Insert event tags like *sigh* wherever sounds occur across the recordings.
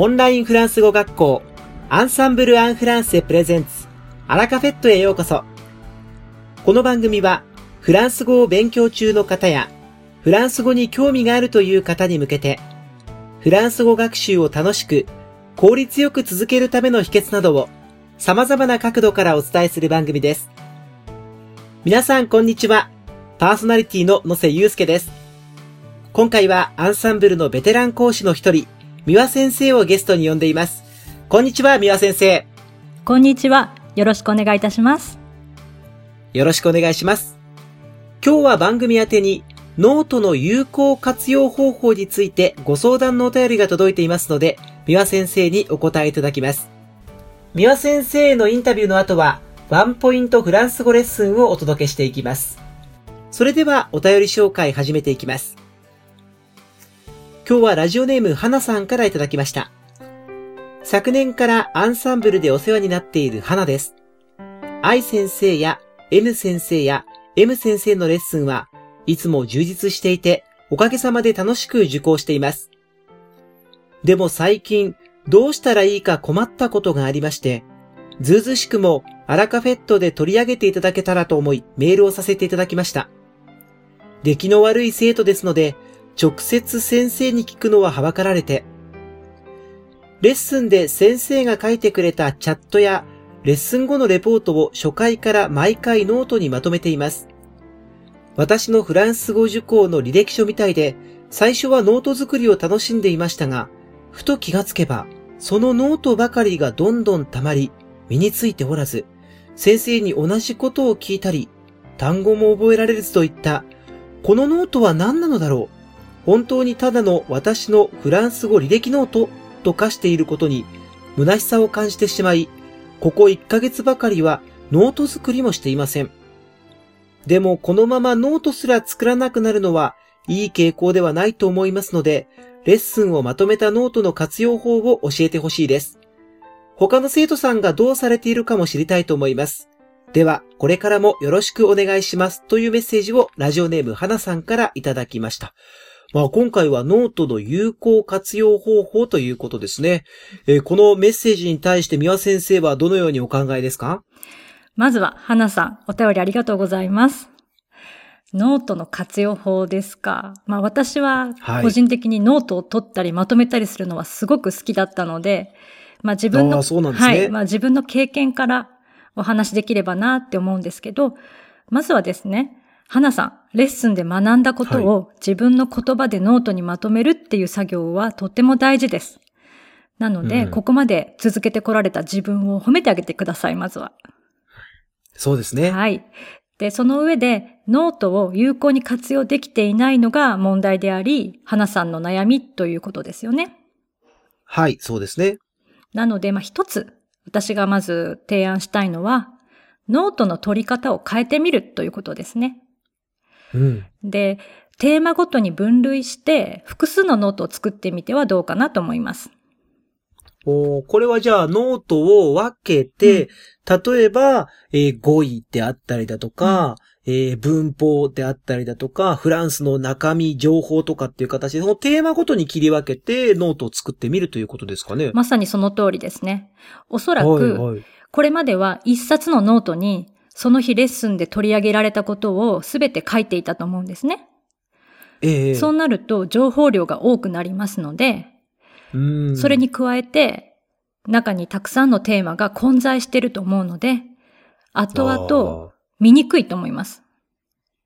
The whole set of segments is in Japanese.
オンラインフランス語学校アンサンブル・アン・フランセプレゼンツアラカフェットへようこそ。この番組はフランス語を勉強中の方やフランス語に興味があるという方に向けてフランス語学習を楽しく効率よく続けるための秘訣などを様々な角度からお伝えする番組です。皆さんこんにちは。パーソナリティの野瀬祐介です。今回はアンサンブルのベテラン講師の一人、三輪先生をゲストに呼んでいます。こんにちは、三輪先生。こんにちは。よろしくお願いいたします。よろしくお願いします。今日は番組宛てにノートの有効活用方法についてご相談のお便りが届いていますので、三輪先生にお答えいただきます。三輪先生のインタビューの後は、ワンポイントフランス語レッスンをお届けしていきます。それではお便り紹介始めていきます。今日はラジオネーム花さんからいただきました。昨年からアンサンブルでお世話になっている花です。愛先生や N 先生や M 先生のレッスンはいつも充実していて、おかげさまで楽しく受講しています。でも最近、どうしたらいいか困ったことがありまして、ずうずしくもアラカフェットで取り上げていただけたらと思いメールをさせていただきました。出来の悪い生徒ですので、直接先生に聞くのははばかられて、レッスンで先生が書いてくれたチャットやレッスン後のレポートを初回から毎回ノートにまとめています。私のフランス語受講の履歴書みたいで、最初はノート作りを楽しんでいましたが、ふと気がつけば、そのノートばかりがどんどん溜まり、身についておらず、先生に同じことを聞いたり、単語も覚えられずといった、このノートは何なのだろう本当にただの私のフランス語履歴ノートと化していることに虚しさを感じてしまい、ここ1ヶ月ばかりはノート作りもしていません。でもこのままノートすら作らなくなるのはいい傾向ではないと思いますので、レッスンをまとめたノートの活用法を教えてほしいです。他の生徒さんがどうされているかも知りたいと思います。では、これからもよろしくお願いしますというメッセージをラジオネームはなさんからいただきました。まあ、今回はノートの有効活用方法ということですね。えー、このメッセージに対して三輪先生はどのようにお考えですか？まずは、花さん、お便りありがとうございます。ノートの活用法ですか？まあ私は個人的にノートを取ったりまとめたりするのはすごく好きだったので、まあ自分の、ね、はい、まあ自分の経験からお話できればなって思うんですけど、まずはですね、花さん、レッスンで学んだことを自分の言葉でノートにまとめるっていう作業はとっても大事です。なので、うん、ここまで続けてこられた自分を褒めてあげてください、まずは。そうですね。はい。で、その上で、ノートを有効に活用できていないのが問題であり、花さんの悩みということですよね。はい、そうですね。なので、まあ、一つ、私がまず提案したいのは、ノートの取り方を変えてみるということですね。うん、で、テーマごとに分類して複数のノートを作ってみてはどうかなと思います。おこれはじゃあノートを分けて、うん、例えば、えー、語彙であったりだとか、うん、えー、文法であったりだとか、フランスの中身、情報とかっていう形で、そのテーマごとに切り分けてノートを作ってみるということですかね。まさにその通りですね。おそらく、はいはい、これまでは一冊のノートにその日レッスンで取り上げられたことをすべて書いていたと思うんですね。ええ、そうなると情報量が多くなりますので、それに加えて中にたくさんのテーマが混在していると思うので、後々見にくいと思います。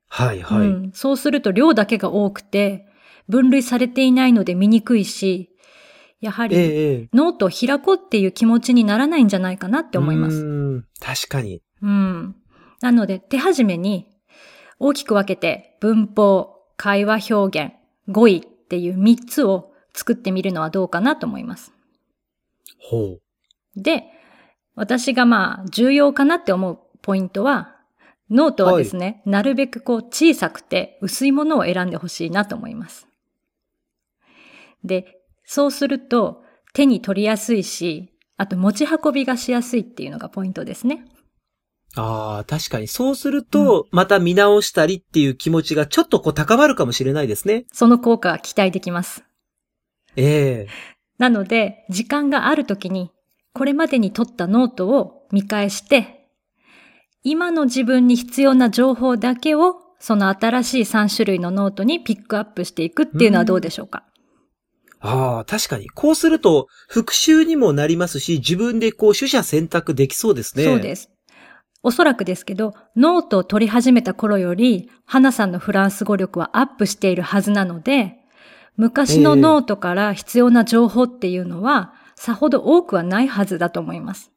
はいはい、うん、そうすると量だけが多くて、分類されていないので見にくいし、やはり、ノートを開こうっていう気持ちにならないんじゃないかなって思います。確かに。うん。なので、手始めに大きく分けて文法、会話表現、語彙っていう3つを作ってみるのはどうかなと思います。ほう。で、私がまあ重要かなって思うポイントは、ノートはですね、はい、なるべくこう小さくて薄いものを選んでほしいなと思います。で、そうすると手に取りやすいし、あと持ち運びがしやすいっていうのがポイントですね。ああ、確かに。そうすると、また見直したりっていう気持ちがちょっとこう高まるかもしれないですね。その効果が期待できます。ええなので、時間があるときに、これまでに取ったノートを見返して、今の自分に必要な情報だけを、その新しい3種類のノートにピックアップしていくっていうのはどうでしょうか、ああ、確かに。こうすると、復習にもなりますし、自分でこう、取捨選択できそうですね。そうです。おそらくですけど、ノートを取り始めた頃より、花さんのフランス語力はアップしているはずなので、昔のノートから必要な情報っていうのは、さほど多くはないはずだと思います。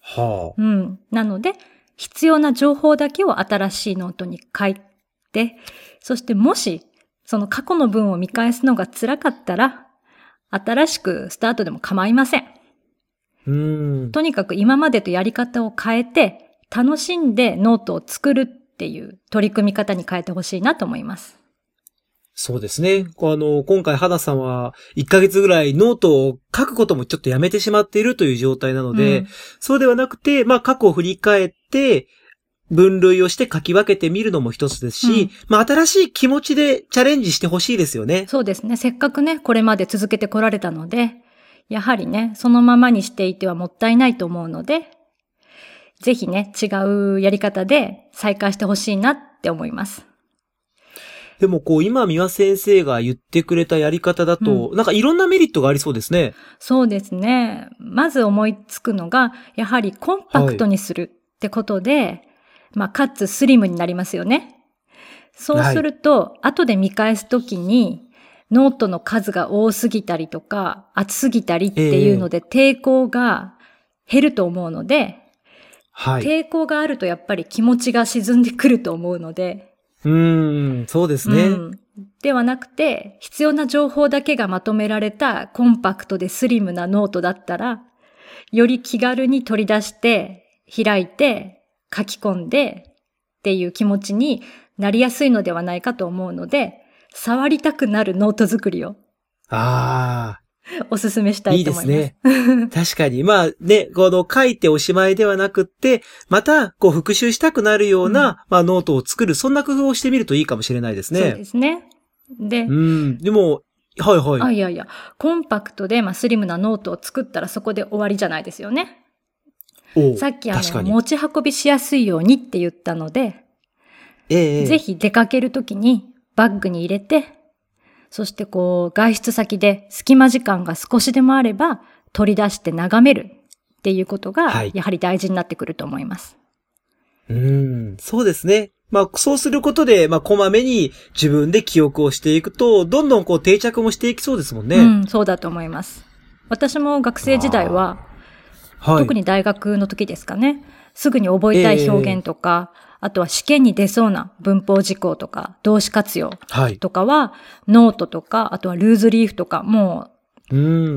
はあ。うん。なので、必要な情報だけを新しいノートに書いて、そしてもし、その過去の文を見返すのが辛かったら、新しくスタートでも構いません。うーん。とにかく今までとやり方を変えて、楽しんでノートを作るっていう取り組み方に変えてほしいなと思います。そうですね。あの、今回、花さんは、1ヶ月ぐらいノートを書くこともちょっとやめてしまっているという状態なので、うんそうではなくて、まあ、過去を振り返って、分類をして書き分けてみるのも一つですし、うんまあ、新しい気持ちでチャレンジしてほしいですよね。そうですね。せっかくね、これまで続けてこられたので、やはりね、そのままにしていてはもったいないと思うので、ぜひね、違うやり方で再開してほしいなって思います。でも、こう、今、三輪先生が言ってくれたやり方だと、なんかいろんなメリットがありそうですね。そうですね。まず思いつくのが、やはりコンパクトにするってことで、まあ、かつスリムになりますよね。そうすると、後で見返すときに、ノートの数が多すぎたりとか、厚すぎたりっていうので、抵抗が減ると思うので、はい。抵抗があるとやっぱり気持ちが沈んでくると思うので、うーん、そうですね。うんではなくて、必要な情報だけがまとめられたコンパクトでスリムなノートだったら、より気軽に取り出して、開いて、書き込んでっていう気持ちになりやすいのではないかと思うので、触りたくなるノート作りをあ *laughs* お勧めしたあ、いいいと思いでます。すね。*laughs* 確かに。まあね、この書いておしまいではなくって、また、こう復習したくなるような、まあノートを作る、そんな工夫をしてみるといいかもしれないですそうね。ですね。で、うん。でも、はいはい。あ、いやいや、コンパクトで、まあ、スリムなノートを作ったらそこで終わりじゃないですよね。さっきあの。持ち運びしやすいようにって言ったので、ええええぜひ出かけるときにバッグに入れて、そしてこう、外出先で隙間時間が少しでもあれば、取り出して眺めるっていうことがはい、やはり大事になってくると思います。うん、そうですね。まあ、そうすることで、まあ、こまめに自分で記憶をしていくと、どんどんこう定着もしていきそうですもんね。うん、そうだと思います。私も学生時代は、はい。特に大学の時ですかね、すぐに覚えたい表現とか、あとは試験に出そうな文法事項とか、動詞活用はい。とかは、ノートとか、あとはルーズリーフとか、もう。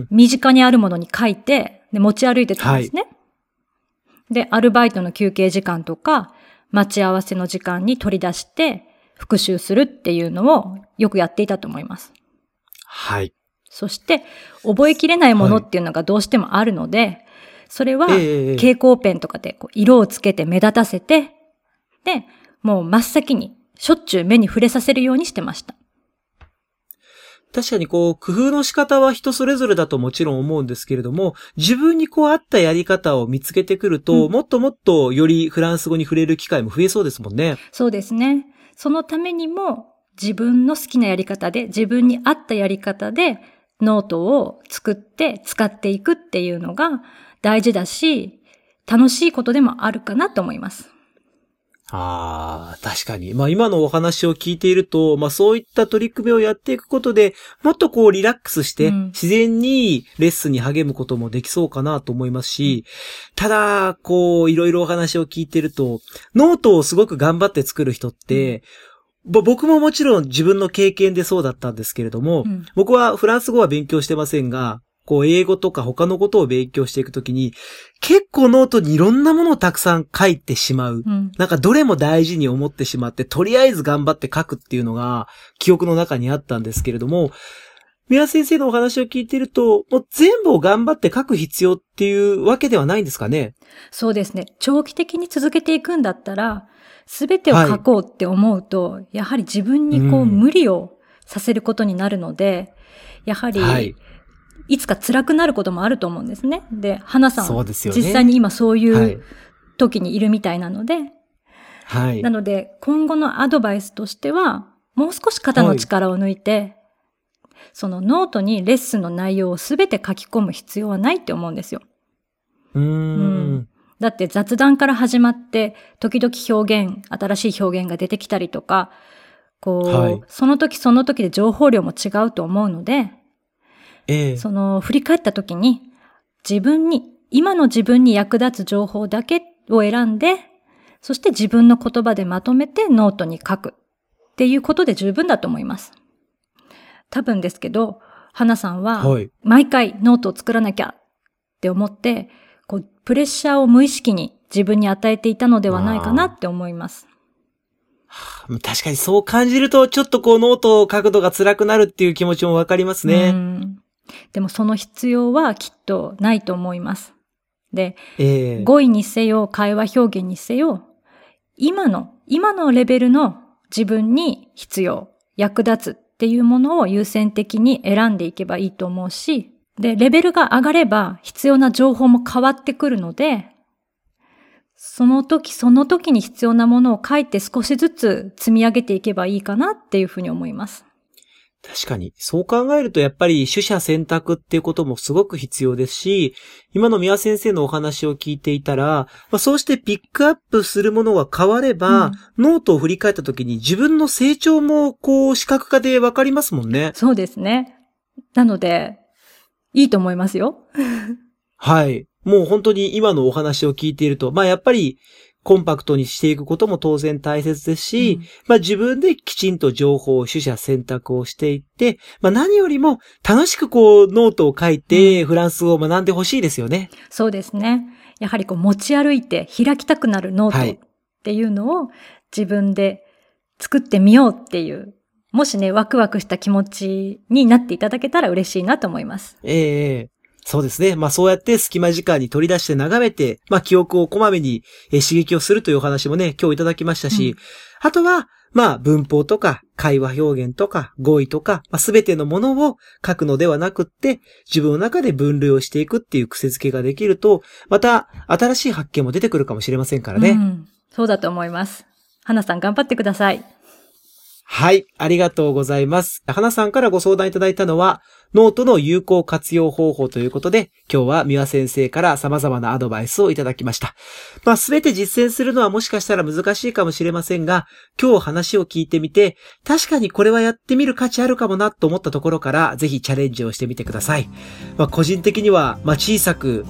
身近にあるものに書いて、で持ち歩いてたんですね。で、アルバイトの休憩時間とか、待ち合わせの時間に取り出して、復習するっていうのをよくやっていたと思います。はい。そして、覚えきれないものっていうのがどうしてもあるので、それは、ええええ蛍光ペンとかでこう色をつけて目立たせて、で、もう真っ先にしょっちゅう目に触れさせるようにしてました。確かにこう、工夫の仕方は人それぞれだともちろん思うんですけれども、自分にこう合ったやり方を見つけてくると、うんもっともっとよりフランス語に触れる機会も増えそうですもんね。そうですね。そのためにも自分の好きなやり方で、自分に合ったやり方でノートを作って使っていくっていうのが大事だし、楽しいことでもあるかなと思います。ああ、確かに。まあ今のお話を聞いていると、まあそういった取り組みをやっていくことで、もっとこうリラックスして、うん。自然にレッスンに励むこともできそうかなと思いますし、ただ、こう、いろいろお話を聞いていると、ノートをすごく頑張って作る人って、ぼ僕ももちろん自分の経験でそうだったんですけれども、うん。僕はフランス語は勉強してませんが、こう、英語とか他のことを勉強していくときに、結構ノートにいろんなものをたくさん書いてしまう。うん。なんかどれも大事に思ってしまって、とりあえず頑張って書くっていうのが記憶の中にあったんですけれども、宮先生のお話を聞いていると、もう全部を頑張って書く必要っていうわけではないんですかね？そうですね。長期的に続けていくんだったら、すべてを書こうって思うと、やはり自分にこう、うん無理をさせることになるので、やはり、はい。いつか辛くなることもあると思うんですね。で、花さん、そうですよね実際に今そういはいう時にいるみたいなので、はいな。ので、今後のアドバイスとしては、もう少し肩の力を抜いて、そのノートにレッスンの内容をすべて書き込む必要はないって思うんですよ。うーうんん。だって雑談から始まって、時々表現、新しい表現が出てきたりとか、こう、はいその時その時で情報量も違うと思うので、ええその振り返った時に、自分に、今の自分に役立つ情報だけを選んで、そして自分の言葉でまとめてノートに書くっていうことで十分だと思います。多分ですけど、花さんは、はい。毎回ノートを作らなきゃって思って、こう、プレッシャーを無意識に自分に与えていたのではないかなって思います。確かにそう感じると、ちょっとこうノートを書くのが辛くなるっていう気持ちもわかりますうね。んでもその必要はきっとないと思います。で、ええ語彙にせよ、会話表現にせよ、今の、今のレベルの自分に必要、役立つっていうものを優先的に選んでいけばいいと思うし、で、レベルが上がれば必要な情報も変わってくるので、その時その時に必要なものを書いて少しずつ積み上げていけばいいかなっていうふうに思います。確かに。そう考えると、やっぱり取捨選択っていうこともすごく必要ですし、今の宮先生のお話を聞いていたら、まあ、そうしてピックアップするものが変われば、ノートを振り返った時に自分の成長も、こう、視覚化でわかりますもんね。そうですね。なので、いいと思いますよ。はい。もう本当に今のお話を聞いていると、まあやっぱり、コンパクトにしていくことも当然大切ですし、うんまあ自分できちんと情報を取捨選択をしていって、まあ何よりも楽しくこうノートを書いてフランス語を学んでほしいですよね。そうですね。やはりこう持ち歩いて開きたくなるノはいートっていうのを自分で作ってみようっていう、もしね、ワクワクした気持ちになっていただけたら嬉しいなと思います。ええええそうですね。まあそうやって隙間時間に取り出して眺めて、まあ記憶をこまめにえー刺激をするというお話もね、今日いただきましたし、あとは、まあ文法とか会話表現とか語彙とか、まあ、全てのものを書くのではなくって、自分の中で分類をしていくっていう癖づけができると、また新しい発見も出てくるかもしれませんからね。うんそうだと思います。花さん頑張ってください。はい、ありがとうございます。花さんからご相談いただいたのは、ノートの有効活用方法ということで、今日は三輪先生から様々なアドバイスをいただきました。まあ、すべて実践するのはもしかしたら難しいかもしれませんが、今日話を聞いてみて、確かにこれはやってみる価値あるかもなと思ったところから、ぜひチャレンジをしてみてください。まあ、個人的には、まあ、小さく、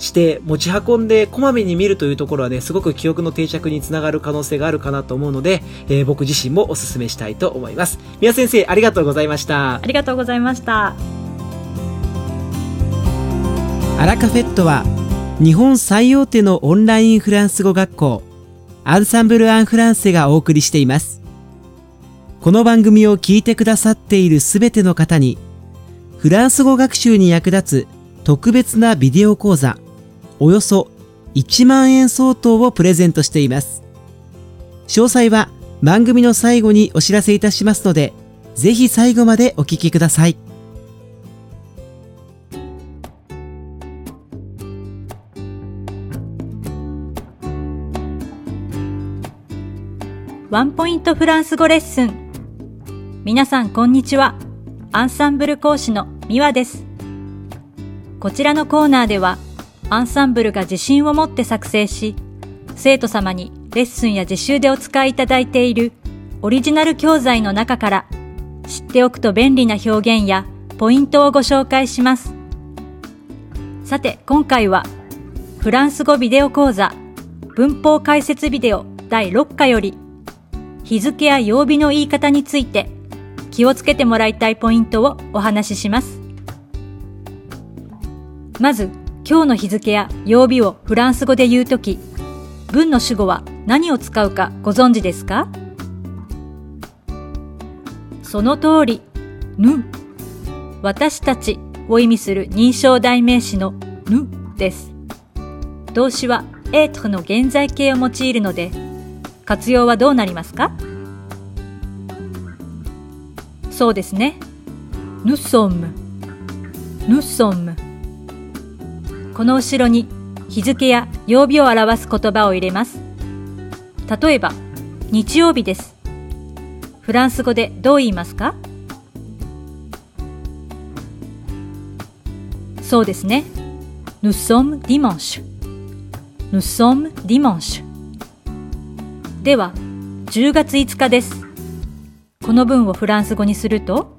して持ち運んでこまめに見るというところはね、すごく記憶の定着につながる可能性があるかなと思うので、えー僕自身もお勧めしたいと思います。宮先生、ありがとうございましたあ。りがとうございました。アラカフェットは、日本最大手のオンラインフランス語学校、アンサンブル・アン・フランセがお送りしています。この番組を聞いてくださっているすべての方に、フランス語学習に役立つ特別なビデオ講座、およそ1万円相当をプレゼントしています。詳細は番組の最後にお知らせいたしますので、ぜひ最後までお聞きください。ワンポイントフランス語レッスン。皆さんこんにちは。アンサンブル講師のミワです。こちらのコーナーでは、アンサンブルが自信を持って作成し、生徒様にレッスンや実習でお使いいただいているオリジナル教材の中から、知っておくと便利な表現やポイントをご紹介します。さて、今回は、フランス語ビデオ講座、文法解説ビデオ第6課より、日付や曜日の言い方について気をつけてもらいたいポイントをお話しします。まず、今日の日付や曜日をフランス語で言うとき、文の主語は何を使うかご存知ですか？その通り、ぬ、私たちを意味する認証代名詞のぬです。動詞は être の現在形を用いるので、活用はどうなりますか？そうですね。nous sommes nous sommes この後ろに日付や曜日を表す言葉を入れます。例えば、日曜日です。フランス語でどう言いますか？そうですね。Nous sommes dimanche. Nous sommes dimanche. では、10月5日です。この文をフランス語にすると、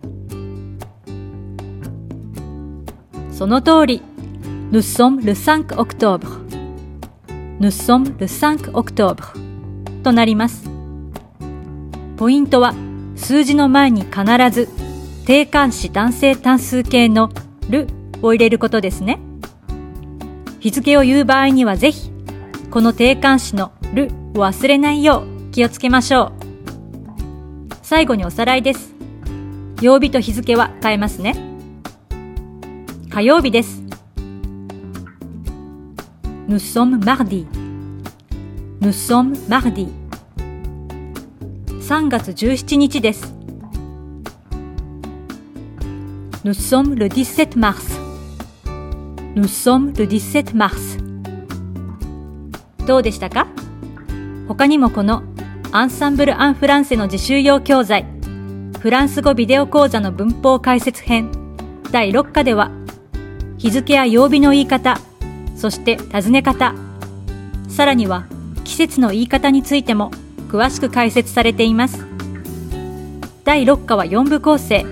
その通り。Nous sommes le 5 octobre. Nous sommes le 5 octobre. となります。ポイントは、数字の前に必ず、定冠詞男性単数形のるを入れることですね。日付を言う場合にはぜひ、この定冠詞のるを忘れないよう気をつけましょう。最後におさらいです。曜日と日付は変えますね。火曜日です。Nous sommes mardi. Nous sommes mardi. 3月17日です。Nous sommes le 17 mars. Nous sommes le 17 mars. どうでしたか他にもこのアンサンブル・アン・フランセの自習用教材フランス語ビデオ講座の文法解説編第6課では日付や曜日の言い方そして尋ね方。さらには季節の言い方についても詳しく解説されています。第6課は4部構成。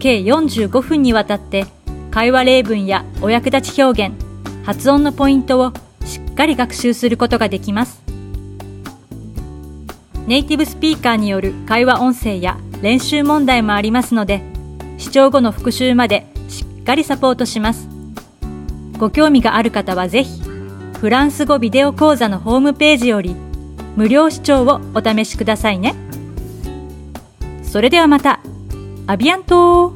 計45分にわたって会話例文やお役立ち表現発音のポイントをしっかり学習することができます。ネイティブスピーカーによる会話音声や練習問題もありますので視聴後の復習までしっかりサポートします。ご興味がある方はぜひフランス語ビデオ講座のホームページより無料視聴をお試しくださいね。それではまたアビアント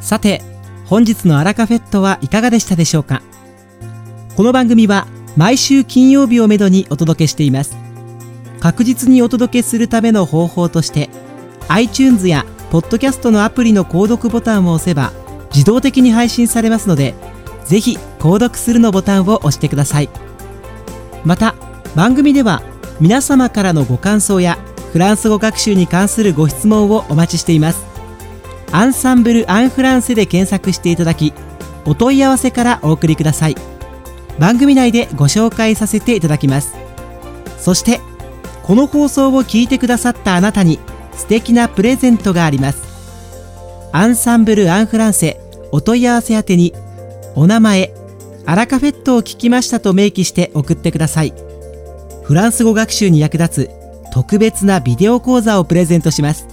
さて、本日のアラカフェットはいかがでしたでしょうか？この番組は毎週金曜日をめどにお届けしています。確実にお届けするための方法として、iTunes やポッドキャストのアプリの購読ボタンを押せば自動的に配信されますので、ぜひ購読するのボタンを押してください。また、番組では皆様からのご感想やフランス語学習に関するご質問をお待ちしています。アンサンブル・アン・フランセで検索していただき、お問い合わせからお送りください。番組内でご紹介させていただきます。そして、この放送を聞いてくださったあなたに素敵なプレゼントがあります。アンサンブル・アン・フランセお問い合わせ宛てに、お名前、アラカフェットを聞きましたと明記して送ってください。フランス語学習に役立つ特別なビデオ講座をプレゼントします。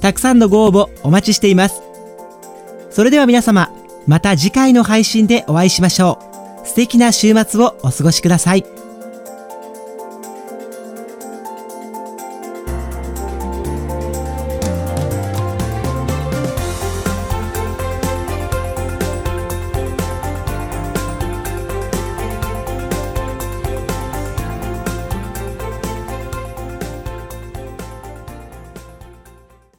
たくさんのご応募お待ちしています。それでは皆様、また次回の配信でお会いしましょう。素敵な週末をお過ごしください。